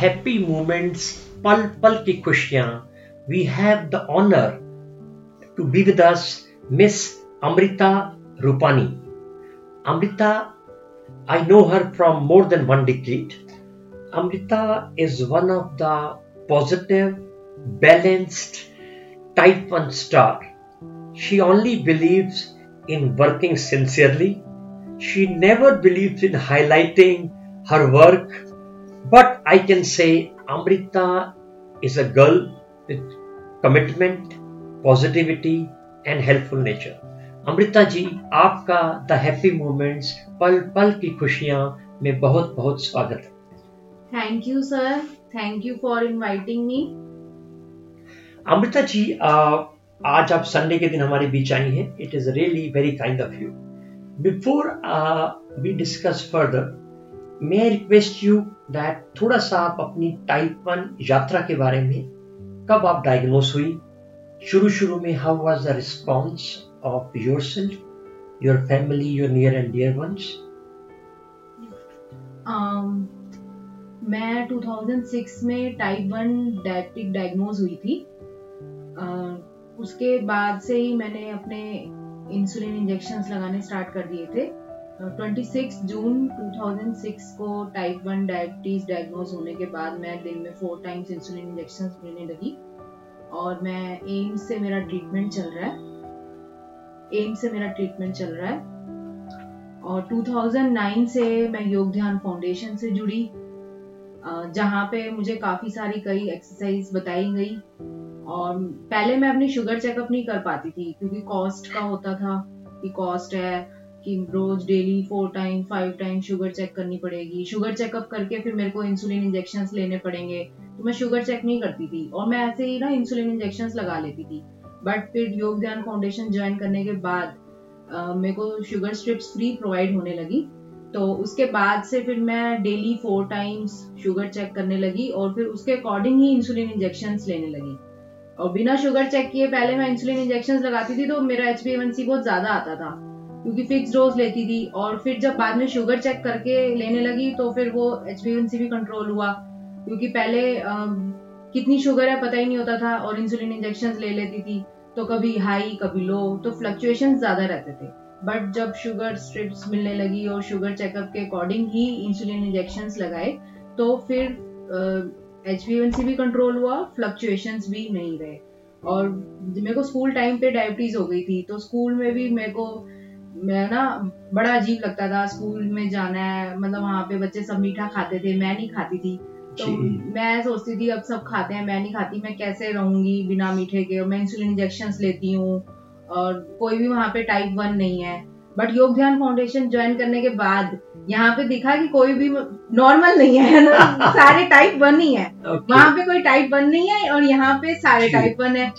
happy moments, pal pal ki khushiyan, we have the honor to be with us Miss Amrita Rupani. Amrita, I know her from more than one decade. Amrita is one of the positive, balanced type 1 star. She only believes in working sincerely. She never believes in highlighting her work But I can say Amrita is a girl with commitment, positivity, and helpful nature. Amrita ji आपका the happy moments पल पल की खुशियाँ में बहुत बहुत स्वागत है। Thank you sir thank you for inviting me Amrita ji आ, आज आप संडे के दिन हमारे बीच आई हैं। It is really very kind of you before we discuss further may request you that थोड़ा सा आप अपनी टाइप वन यात्रा के बारे में कब आप डायग्नोस हुई? शुरू शुरू में how was the response of your self your family your near and dear once मैं 2006 में टाइप वन डायबिटिक डायग्नोज हुई थी। उसके बाद से ही मैंने अपने इंसुलिन इंजेक्शंस लगाने स्टार्ट कर दिए थे। ट्वेंटी सिक्स जून 2006 को टाइप वन डायबिटीज़ डायग्नोज होने के बाद मैं दिन में फोर टाइम्स इंसुलिन इंजेक्शन लेने लगी और मैं एम्स से मेरा ट्रीटमेंट चल रहा है। एम्स से मेरा ट्रीटमेंट चल रहा है। और 2009 से मैं योग ध्यान फाउंडेशन से जुड़ी जहाँ पे मुझे काफ़ी सारी कई एक्सरसाइज बताई गई। और पहले मैं अपनी शुगर चेकअप नहीं कर पाती थी, क्योंकि कॉस्ट का होता था कि कॉस्ट है कि रोज daily four time five time sugar check करनी पड़ेगी। शुगर चेकअप करके फिर मेरे को इंसुलिन इंजेक्शन लेने पड़ेंगे। तो मैं शुगर चेक नहीं करती थी और मैं ऐसे ही ना इंसुलिन इंजेक्शन लगा लेती थी। बट फिर योग ध्यान फाउंडेशन ज्वाइन करने के बाद मेरे को शुगर स्ट्रिप्स फ्री प्रोवाइड होने लगी। तो उसके बाद से फिर मैं daily four times sugar check करने लगी और फिर उसके अकॉर्डिंग ही इंसुलिन इंजेक्शन लेने लगी। और बिना शुगर चेक किए पहले मैं इंसुलिन इंजेक्शन लगाती थी तो मेरा एच बहुत ज़्यादा आता था। क्योंकि फिक्स डोज लेती थी और फिर जब बाद में शुगर चेक करके लेने लगी तो फिर वो एच भी कंट्रोल हुआ। क्योंकि पहले कितनी शुगर है पता ही नहीं होता था और इंसुलिन इंजेक्शन ले लेती थी। तो कभी हाई कभी लो तो फ्लक्चुएशन ज़्यादा रहते थे। बट जब शुगर स्ट्रिप्स मिलने लगी और शुगर चेकअप के अकॉर्डिंग ही इंसुलिन इंजेक्शन लगाए तो फिर एच भी कंट्रोल हुआ फ्लक्चुएशन भी नहीं रहे। और मेरे को स्कूल टाइम पे डायबिटीज़ हो गई थी तो स्कूल में भी मेरे को मैं ना बड़ा अजीब लगता था स्कूल में जाना है मतलब वहाँ पे बच्चे सब मीठा खाते थे मैं नहीं खाती थी। तो मैं सोचती थी अब सब खाते हैं मैं नहीं खाती मैं कैसे रहूँगी बिना मीठे के? मैं इंसुलिन इंजेक्शन लेती हूँ और कोई भी वहाँ पे टाइप वन नहीं है। बट योग ध्यान फाउंडेशन ज्वाइन करने के बाद यहाँ पे दिखा कि कोई भी नॉर्मल नहीं है ना? सारे टाइप वन ही है। Okay. वहाँ पे कोई टाइप वन नहीं है और यहाँ पे सारे टाइप वन है।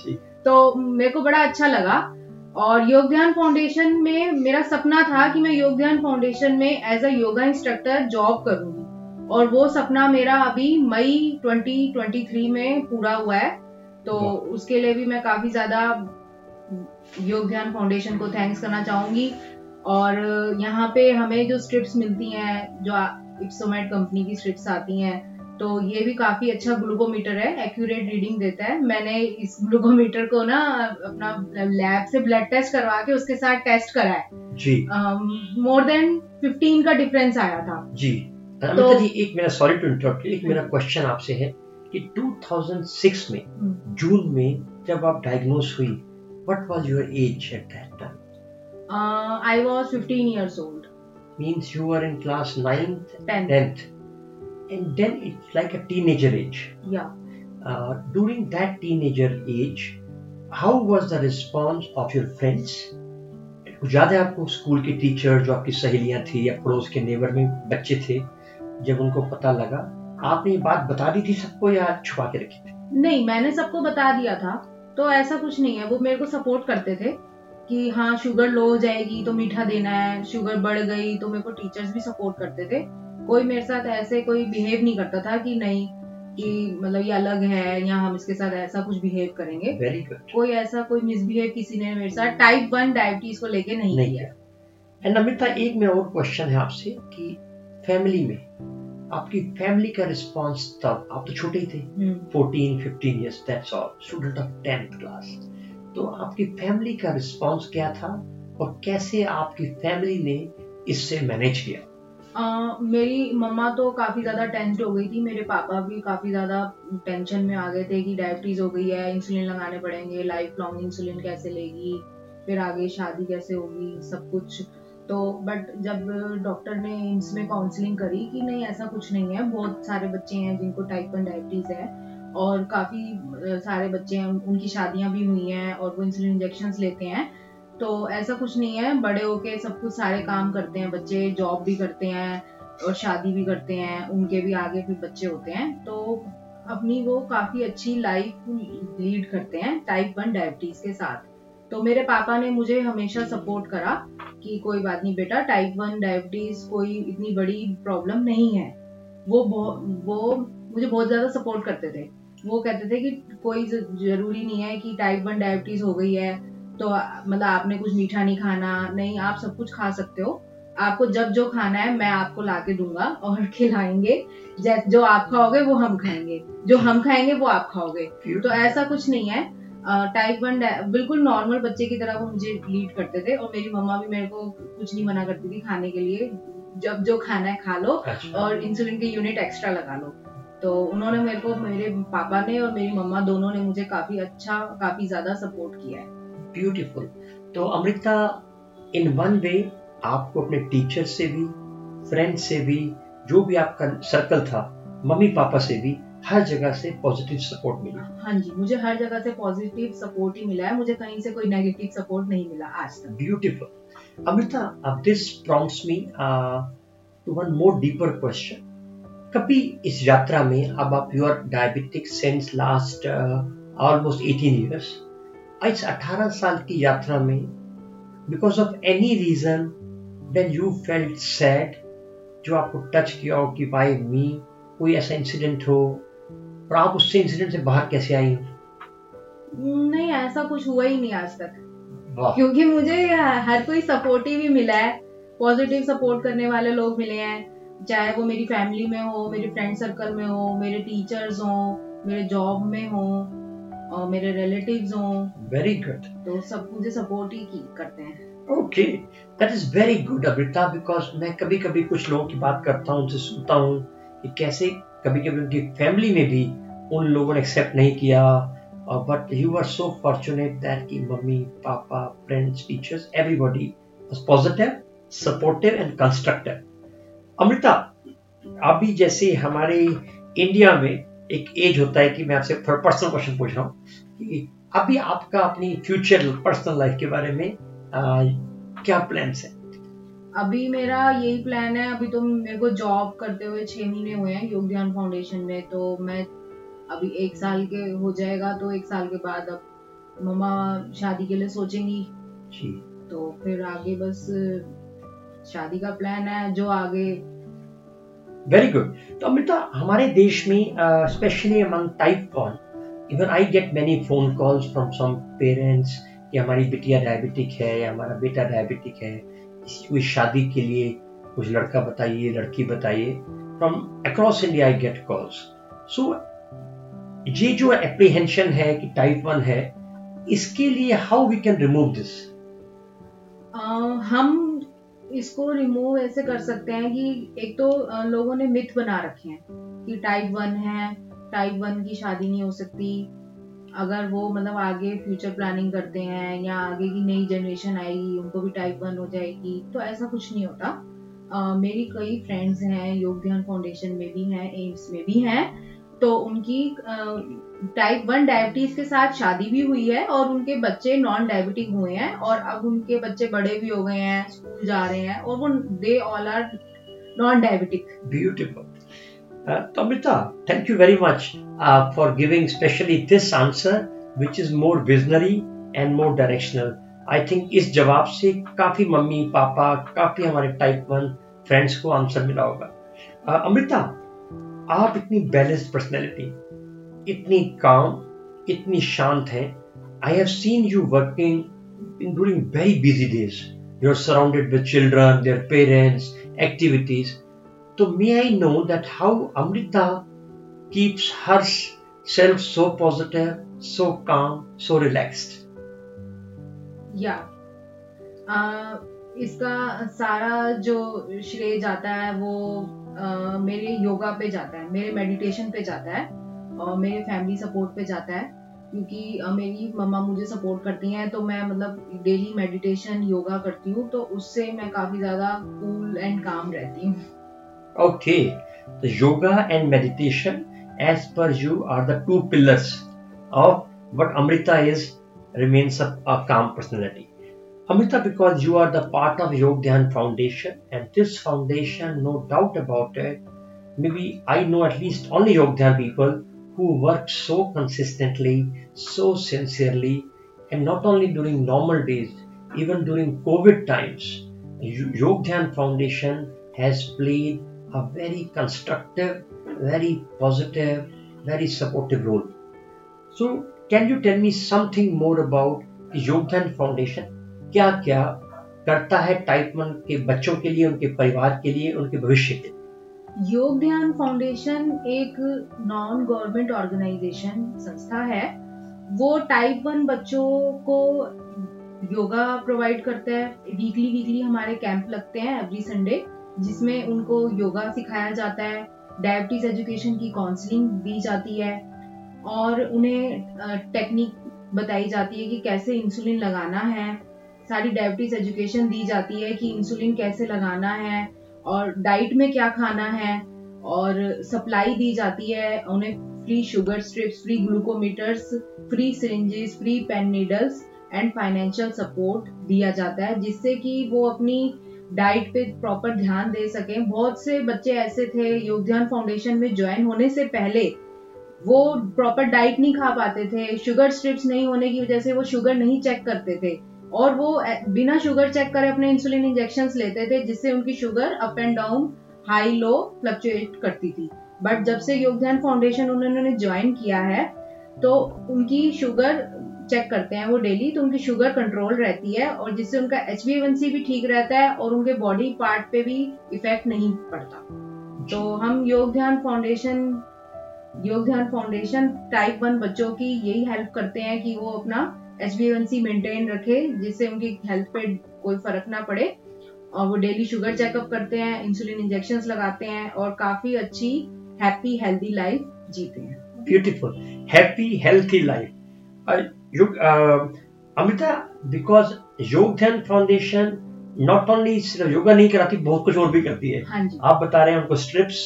तो मेरे को बड़ा अच्छा लगा। और योग ध्यान फाउंडेशन में मेरा सपना था कि मैं योग ध्यान फाउंडेशन में as a yoga instructor job करूँगी। और वो सपना मेरा अभी मई 2023 में पूरा हुआ है। तो उसके लिए भी मैं काफ़ी ज़्यादा योग ध्यान फाउंडेशन को थैंक्स करना चाहूँगी। और यहाँ पे हमें जो स्ट्रिप्स मिलती हैं जो इप्सोमेट कंपनी की स्ट्रिप्स आती हैं तो ये भी काफ़ी अच्छा ग्लूकोमीटर है एक्यूरेट रीडिंग देता है। मैंने इस ग्लूकोमीटर को ना अपना लैब से ब्लड टेस्ट करवा के उसके साथ टेस्ट करा है। जी। मोर देन फिफ्टीन का डिफरेंस आया था। जी। तो जी एक मेरा सॉरी टू इंटरप्ट एक मेरा क्वेश्चन आपसे है कि 2006 में हम्म। जून में जब आप डायग्नोस हुई what was your age at that time I was 15 years old. Means you were in class 9th, 10th. 10th. And then it's like a teenager age. Yeah. Uh, during that teenager age, how was the response of your friends? कुछ याद है आपको school के teacher जो आपकी सहेलियाँ थी या पड़ोस के नेबर में बच्चे थे जब उनको पता लगा आपने ये बात बता दी थी सबको या छुपा के रखी थी नहीं मैंने सबको बता दिया था तो ऐसा कुछ नहीं है वो मेरे को सपोर्ट करते थे कि हाँ शुगर लो हो जाएगी तो मीठा देना है शुगर बढ़ गई तो मेरे को टीचर्स भी सपोर्ट करते थे कोई मेरे साथ ऐसे कोई बिहेव नहीं करता था कि नहीं कि मतलब ये अलग है या हम इसके साथ ऐसा कुछ बिहेव करेंगे। कोई ऐसा कोई मिसबिहेव किसी ने मेरे साथ टाइप वन डायबिटीज़ को लेके नहीं, नहीं किया। एंड अमिता एक मेरा और क्वेश्चन है आपसे कि फैमिली में आपकी फैमिली का रिस्पांस तब आप तो छोटे ही थे। 14 15 years that's all student of 10th class तो आपकी फैमिली का रिस्पांस क्या था और कैसे आपकी फैमिली ने इससे मैनेज किया? मेरी मम्मा तो काफ़ी ज़्यादा टेंस्ड हो गई थी, मेरे पापा भी काफ़ी ज़्यादा टेंशन में आ गए थे कि डायबिटीज़ हो गई है इंसुलिन लगाने पड़ेंगे लाइफ लॉन्ग इंसुलिन कैसे लेगी, फिर आगे शादी कैसे होगी, सब कुछ। तो बट जब डॉक्टर ने इसमें काउंसलिंग करी कि नहीं, ऐसा कुछ नहीं है, बहुत सारे बच्चे हैं जिनको टाइप वन डायबिटीज़ है, और काफ़ी सारे बच्चे हैं, उनकी शादियाँ भी हुई हैं, और वो इंसुलिन इंजेक्शन लेते हैं तो ऐसा कुछ नहीं है। बड़े होके सब कुछ सारे काम करते हैं, बच्चे जॉब भी करते हैं और शादी भी करते हैं, उनके भी आगे फिर बच्चे होते हैं। तो अपनी वो काफ़ी अच्छी लाइफ लीड करते हैं टाइप वन डायबिटीज़ के साथ। तो मेरे पापा ने मुझे हमेशा सपोर्ट करा कि कोई बात नहीं बेटा टाइप वन डायबिटीज़ कोई इतनी बड़ी प्रॉब्लम नहीं है। वो वो मुझे बहुत ज़्यादा सपोर्ट करते थे। वो कहते थे कि कोई ज़रूरी नहीं है कि टाइप वन डायबिटीज़ हो गई है। तो मतलब आपने कुछ मीठा नहीं खाना नहीं आप सब कुछ खा सकते हो। आपको जब जो खाना है मैं आपको ला के दूँगा और खिलाएँगे। जो आप खाओगे वो हम खाएँगे। जो हम खाएँगे वो आप खाओगे। तो ऐसा कुछ नहीं है। टाइप वन बिल्कुल नॉर्मल बच्चे की तरह वो मुझे लीड करते थे और मेरी मम्मा भी मेरे को कुछ नहीं मना करती थी खाने के लिए। जब जो खाना है खा लो अच्छा। और इंसुलिन के यूनिट एक्स्ट्रा लगा लो। तो उन्होंने मेरे को मेरे पापा ने और मेरी मम्मा दोनों ने मुझे काफ़ी अच्छा काफ़ी ज़्यादा सपोर्ट किया है। ब्यूटीफुल तो अमृता इन वन वे आपको अपने टीचर से भी फ्रेंड से भी जो भी आपका सर्कल था मम्मी पापा से भी हर जगह से पॉजिटिव सपोर्ट मिला हाँ जी मुझे हर जगह से पॉजिटिव सपोर्ट ही मिला है मुझे कहीं से कोई नेगेटिव सपोर्ट नहीं मिला आज तक. Amrita, uh, this prompts me uh, to one more deeper question. कभी इस यात्रा में अब आप you are diabetic since last almost 18 years इस 18 साल की यात्रा में because of any reason then you felt sad जो आपको टच किया हो कि भाई मी कोई ऐसा इंसिडेंट हो और आप उससे इंसिडेंट से बाहर कैसे आई नहीं ऐसा कुछ हुआ ही नहीं आज तक। क्योंकि मुझे हर कोई सपोर्टिव ही मिला है। पॉजिटिव सपोर्ट करने वाले लोग मिले हैं। चाहे वो मेरी फैमिली में हो मेरे फ्रेंड सर्कल में हो मेरे टीचर्स हो मेरे जॉब में हो। और मेरे रिलेटिव्स हो। वेरी गुड तो सब मुझे सपोर्ट ही की करते हैं। Okay that is very good Amrita because मैं कभी कभी कुछ लोगों की बात करता हूँ उनसे सुनता हूँ कि कैसे कभी कभी उनकी फैमिली में भी उन लोगों ने एक्सेप्ट नहीं किया but you are so fortunate that कि mummy papa friends teachers everybody was positive supportive and constructive Amrita अभी जैसे हमारे इंडिया में एक एज होता है कि मैं आपसे पर्सनल क्वेश्चन पूछ रहा हूँ कि अभी आपका अपनी फ्यूचर पर्सनल लाइफ के बारे में आ, क्या प्लान्स है? अभी मेरा यही प्लान है अभी तो मेरे को जॉब करते हुए छह महीने हुए हैं योग ध्यान फाउंडेशन में तो मैं अभी एक साल के हो जाएगा तो एक साल के बाद अब मम्मा शादी के लिए सोचेंगी। जी। तो फिर आगे बस शादी का प्लान है जो आगे वेरी गुड तो अमृता, हमारे देश में specially among type one even I get many phone calls from some parents कि हमारी बिटिया डायबिटिक है या हमारा बेटा डायबिटिक है कोई शादी के लिए कुछ लड़का बताइए, लड़की बताइए। From across India I get calls so ये जो एप्रीहेंशन है कि टाइप वन है, इसके लिए how we can remove this हम इसको रिमूव ऐसे कर सकते हैं कि एक तो लोगों ने मिथ बना रखे हैं कि टाइप वन है टाइप वन की शादी नहीं हो सकती। अगर वो मतलब आगे फ्यूचर प्लानिंग करते हैं या आगे की नई जनरेशन आएगी उनको भी टाइप वन हो जाएगी तो ऐसा कुछ नहीं होता। अ, मेरी कई फ्रेंड्स हैं योग ध्यान फाउंडेशन में भी हैं एम्स में भी हैं तो उनकी टाइप वन डायबिटीज़ के साथ शादी भी हुई है और उनके बच्चे नॉन डायबिटिक हुए हैं और अब उनके बच्चे बड़े भी हो गए हैं स्कूल जा रहे हैं और वो they all are non diabetic. Uh, Tamrita, thank you very much uh, for giving especially this answer, which is more visionary and more directional. I think इस जवाब से काफ़ी मम्मी पापा काफ़ी हमारे टाइप वन फ्रेंड्स को आंसर मिला होगा uh, अमृता आप इतनी बैलेंस्ड पर्सनैलिटी इतनी काम इतनी शांत है। I have seen you working in during very busy days you are surrounded with children their parents activities So may I know that how Amrita keeps herself so positive, so calm, so relaxed? या आ, इसका सारा जो श्रेय जाता है वो आ, मेरे योगा पे जाता है मेरे मेडिटेशन पे जाता है। मेरे फैमिली सपोर्ट पे जाता है क्योंकि मेरी मम्मा मुझे सपोर्ट करती हैं तो मैं मतलब डेली मेडिटेशन योगा करती हूँ तो उससे मैं काफ़ी ज़्यादा कूल एंड काम रहती हूँ the yoga and meditation, as per you, are the two pillars of what Amrita is, remains a, a calm personality. Amrita, because you are the part of Yog Dhyan Foundation, and this foundation, no doubt about it, maybe I know at least only Yog Dhyan people who work so consistently, so sincerely, and not only during normal days, even during COVID times, Yog Dhyan Foundation has played a very constructive, very positive, very supportive role. So, can you tell me something more about the Yogdhan Foundation? क्या क्या करता है type one के बच्चों के लिए उनके परिवार के लिए उनके भविष्य के लिए योग ध्यान फाउंडेशन एक नॉन गवर्नमेंट ऑर्गेनाइजेशन संस्था है। वो टाइप वन बच्चों को योगा प्रोवाइड करता है। वीकली वीकली हमारे कैंप लगते हैं एवरी संडे जिसमें उनको योगा सिखाया जाता है। डायबिटीज़ एजुकेशन की काउंसलिंग दी जाती है। और उन्हें टेक्निक बताई जाती है कि कैसे इंसुलिन लगाना है। सारी डायबिटीज़ एजुकेशन दी जाती है कि इंसुलिन कैसे लगाना है। और डाइट में क्या खाना है? और सप्लाई दी जाती है उन्हें free sugar strips free glucometers free syringes free pen needles and financial support दिया जाता है, जिससे कि वो अपनी डाइट पे प्रॉपर ध्यान दे सके। बहुत से बच्चे ऐसे थे योग ध्यान फाउंडेशन में ज्वाइन होने से पहले वो प्रॉपर डाइट नहीं खा पाते थे शुगर स्ट्रिप्स नहीं होने की वजह से वो शुगर नहीं चेक करते थे। और वो बिना शुगर चेक करे अपने इंसुलिन इंजेक्शन लेते थे, जिससे उनकी sugar up and down high low fluctuate करती थी। बट जब से योग ध्यान फाउंडेशन उन्होंने ज्वाइन किया है तो उनकी शुगर चेक करते हैं वो डेली तो उनकी शुगर कंट्रोल रहती है, और जिससे उनका एच भी ठीक रहता है, और उनके बॉडी पार्ट पे भी इफ़ेक्ट नहीं पड़ता। तो हम योग ध्यान फाउंडेशन योग ध्यान फाउंडेशन टाइप वन बच्चों की यही हेल्प करते हैं कि वो अपना एच बी मेंटेन रखे जिससे उनकी हेल्थ पे कोई फ़र्क ना पड़े। और वो डेली शुगर चेकअप करते हैं इंसुलिन इंजेक्शन लगाते हैं और काफ़ी अच्छी हैप्पी हेल्दी लाइफ जीते हैं। Beautiful happy healthy life Amita because Yog Dhyan foundation not only सिर्फ़ योगा नहीं कराती बहुत कुछ और भी करती है। हाँ आप बता रहे हैं उनको स्ट्रिप्स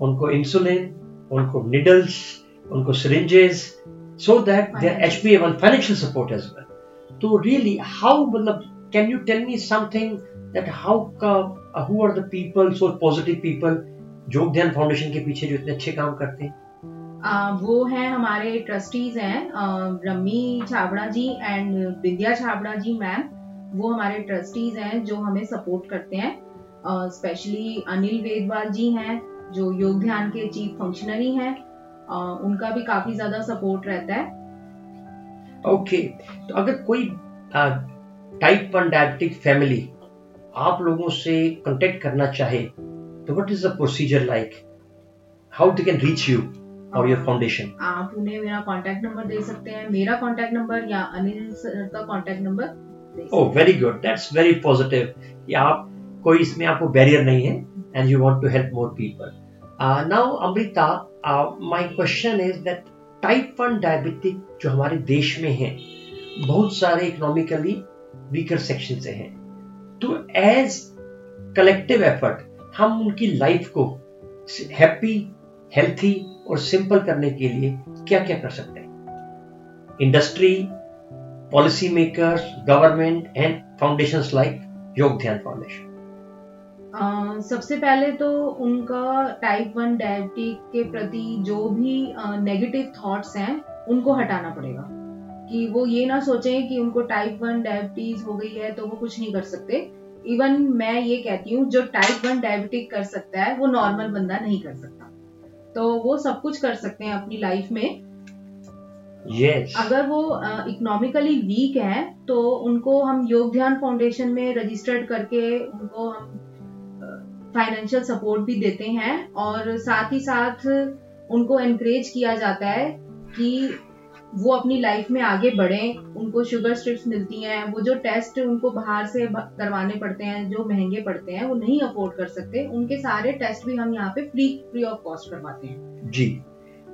उनको इंसुलिन उनको निडल्स उनको syringes that there H P even financial support as well तो रियली हाउ मतलब can you tell me something that how का who are the people so positive people Yog Dhyan foundation के पीछे जो इतने अच्छे काम करते हैं? वो है हमारे ट्रस्टीज हैं रमी छाबड़ा जी एंड विद्या छाबड़ा जी मैम वो हमारे ट्रस्टीज हैं जो हमें सपोर्ट करते हैं। स्पेशली अनिल वेदवाल जी हैं जो योग ध्यान के चीफ फंक्शनरी हैं। उनका भी काफ़ी ज़्यादा सपोर्ट रहता है। Okay okay. तो अगर कोई टाइप वन डायबिटिक फैमिली आप लोगों से कांटेक्ट करना चाहे तो what is the procedure like how they can reach you or your foundation आप उन्हें मेरा कांटेक्ट नंबर दे सकते हैं। मेरा कांटेक्ट नंबर या अनिल सर का contact number oh very good that's very positive कि आप कोई इसमें आपको बैरियर नहीं है and you want to help more people now Amrita my question is that type one diabetic जो हमारे देश में है, बहुत सारे इकोनॉमिकली वीकर सेक्शन से हैं। तो एज कलेक्टिव एफर्ट हम उनकी लाइफ को हैप्पी हेल्थी और सिंपल करने के लिए क्या क्या कर सकते हैं? Industry policy makers government and foundation like Yog Dhyan foundation सबसे पहले तो उनका टाइप वन डायबिटिक के प्रति जो भी नेगेटिव थॉट्स हैं उनको हटाना पड़ेगा। कि वो ये ना सोचें कि उनको टाइप वन डायबिटीज़ हो गई है तो वो कुछ नहीं कर सकते। इवन मैं ये कहती हूँ जो टाइप वन डायबिटिक कर सकता है वो नॉर्मल बंदा नहीं कर सकता। तो वो सब कुछ कर सकते हैं अपनी लाइफ में। Yes. अगर वो इकोनॉमिकली uh, वीक है तो उनको हम योग ध्यान फाउंडेशन में रजिस्टर्ड करके उनको हम फाइनेंशियल सपोर्ट भी देते हैं और साथ ही साथ उनको एनकरेज किया जाता है कि वो अपनी लाइफ में आगे बढ़ें उनको शुगर स्ट्रिप्स मिलती हैं वो जो टेस्ट उनको बाहर से करवाने पड़ते हैं जो महँगे पड़ते हैं वो नहीं अफोर्ड कर सकते। उनके सारे टेस्ट भी हम यहाँ पे फ्री फ्री ऑफ़ कॉस्ट करवाते हैं। जी।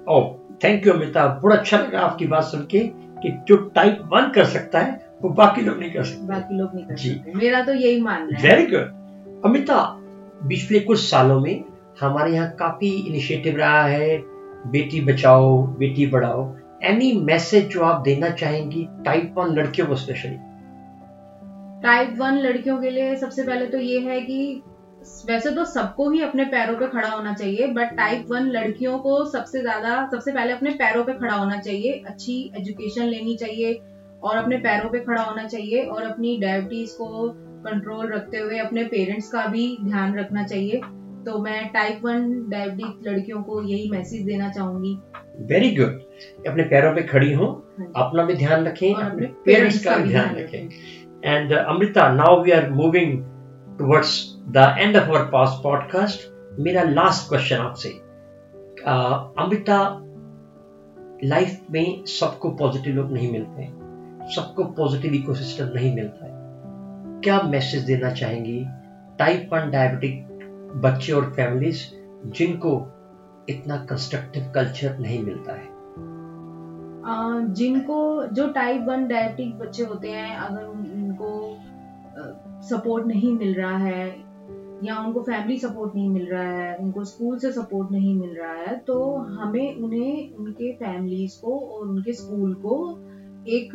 ओ थैंक यू अमिता बड़ा अच्छा लगा आपकी बात सुन के कि जो टाइप वन कर सकता है वो बाकी लोग नहीं कर सकते। बाकी लोग नहीं कर सकते। मेरा तो यही मानना है। वेरी गुड अमिता पिछले कुछ सालों में हमारे यहाँ काफ़ी इनिशिएटिव रहा है, बेटी बचाओ, बेटी बढ़ाओ एनी मैसेज जो आप देना चाहेंगी टाइप वन लड़कियों को स्पेशली टाइप वन लड़कियों के लिए सबसे पहले तो ये है कि वैसे तो सबको ही अपने पैरों पे खड़ा होना चाहिए बट टाइप वन लड़कियों को सबसे ज़्यादा, सबसे पहले अपने पैरों पे खड़ा होना चाहिए। अच्छी एजुकेशन लेनी चाहिए और अपने पैरों पे खड़ा होना चाहिए और अपनी डायबिटीज़ को कंट्रोल रखते हुए अपने पेरेंट्स का भी ध्यान रखना चाहिए। तो मैं टाइप वन डायबिटिक लड़कियों को यही मैसेज देना चाहूँगी। वेरी गुड अपने पैरों पे खड़ी हो हाँ। अपना भी ध्यान रखें अपने पेरेंट्स का भी ध्यान रखें। And Amrita now we are moving towards the end of our past podcast मेरा लास्ट क्वेश्चन आपसे। अमृता लाइफ में सबको पॉजिटिव लोग नहीं मिलते सबको पॉजिटिव इकोसिस्टम नहीं मिलता है। क्या मैसेज देना चाहेंगी? टाइप वन डायबिटिक बच्चे और फैमिलीज़ जिनको इतना कंस्ट्रक्टिव कल्चर नहीं मिलता है। जिनको, जो टाइप वन डायबिटिक बच्चे होते हैं, अगर उनको सपोर्ट नहीं मिल रहा है, या उनको फैमिली सपोर्ट नहीं मिल रहा है, उनको स्कूल से सपोर्ट नहीं मिल रहा है तो हमें उन्हें, उनके फैमिलीज़ को और उनके स्कूल को एक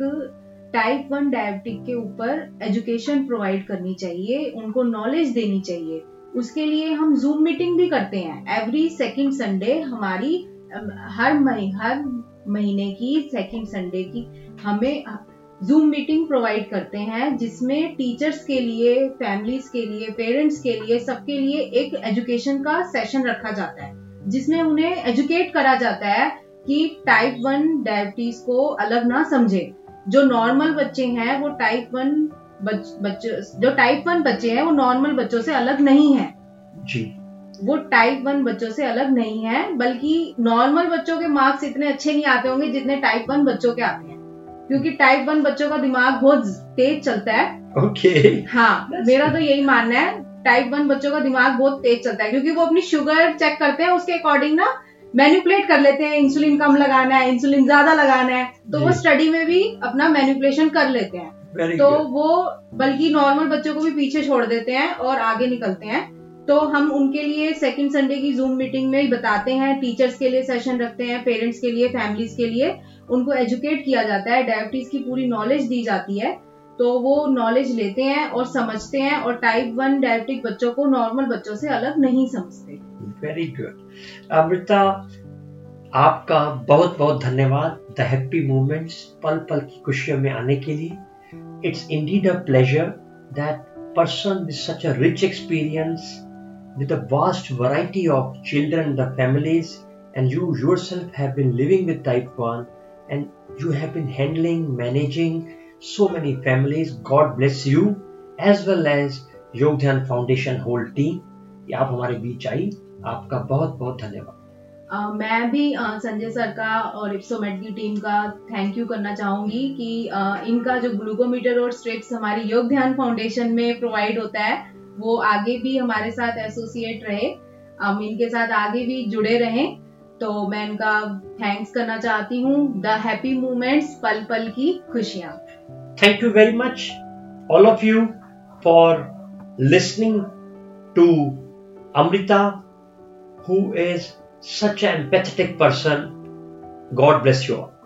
टाइप वन डायबिटिक के ऊपर एजुकेशन प्रोवाइड करनी चाहिए, उनको नॉलेज देनी चाहिए। उसके लिए हम जूम मीटिंग भी करते हैं। एवरी सेकेंड संडे हमारी हर मही, हर महीने की सेकेंड संडे की हमें जूम मीटिंग प्रोवाइड करते हैं, जिसमें टीचर्स के लिए फैमिलीज़ के लिए पेरेंट्स के लिए, सबके लिए एक एजुकेशन का सेशन रखा जाता है, जिसमें उन्हें एजुकेट करा जाता है कि टाइप वन डायबिटीज़ को अलग ना समझे। जो नॉर्मल बच्चे हैं वो टाइप वन बच्चों जो टाइप वन बच्चे हैं वो नॉर्मल बच्चों से अलग नहीं है। जी। वो टाइप वन बच्चों से अलग नहीं है बल्कि नॉर्मल बच्चों के मार्क्स इतने अच्छे नहीं आते होंगे जितने टाइप वन बच्चों के आते हैं। क्योंकि टाइप वन बच्चों का दिमाग बहुत तेज चलता है। Okay okay. हाँ मेरा तो यही मानना है। टाइप वन बच्चों का दिमाग बहुत तेज चलता है क्योंकि वो अपनी शुगर चेक करते हैं उसके अकॉर्डिंग ना मैनिपुलेट कर लेते हैं इंसुलिन कम लगाना है इंसुलिन ज़्यादा लगाना है तो वो स्टडी में भी अपना मैन्युपुलेशन कर लेते हैं। Very तो good. वो बल्कि नॉर्मल बच्चों को भी पीछे छोड़ देते हैं और आगे निकलते हैं। तो हम उनके लिए सेकंड संडे की जूम मीटिंग में ही बताते हैं टीचर्स के लिए सेशन रखते हैं पेरेंट्स के लिए फैमिलीज़ के लिए। उनको एजुकेट किया जाता है डायबिटीज़ की पूरी नॉलेज दी जाती है। तो वो नॉलेज लेते हैं और समझते हैं और टाइप वन डायबिटिक बच्चों को नॉर्मल बच्चों से अलग नहीं समझते। वेरी गुड अमृता, आपका बहुत बहुत धन्यवाद द हैप्पी मोमेंट्स पल पल की खुशियों में आने के लिए। It's indeed a pleasure that person with such a rich experience with a vast variety of children the families and you yourself have been living with type 1 and you have been handling managing so many families. God bless you as well as Yogdhan Foundation whole team. आप हमारे बीच आई आपका बहुत बहुत धन्यवाद Uh, मैं भी uh, Sanjay sir का और इप्सोमेट की टीम का थैंक यू करना चाहूँगी कि uh, इनका जो ग्लूकोमीटर और स्ट्रिप्स हमारी योग ध्यान फाउंडेशन में प्रोवाइड होता है वो आगे भी हमारे साथ एसोसिएट रहे हम इनके साथ आगे भी जुड़े रहें तो मैं इनका थैंक्स करना चाहती हूँ द हैप्पी मोमेंट्स पल पल की खुशियाँ Thank you very much, all of you, for listening to Amrita, who is such an empathetic person. God bless you all.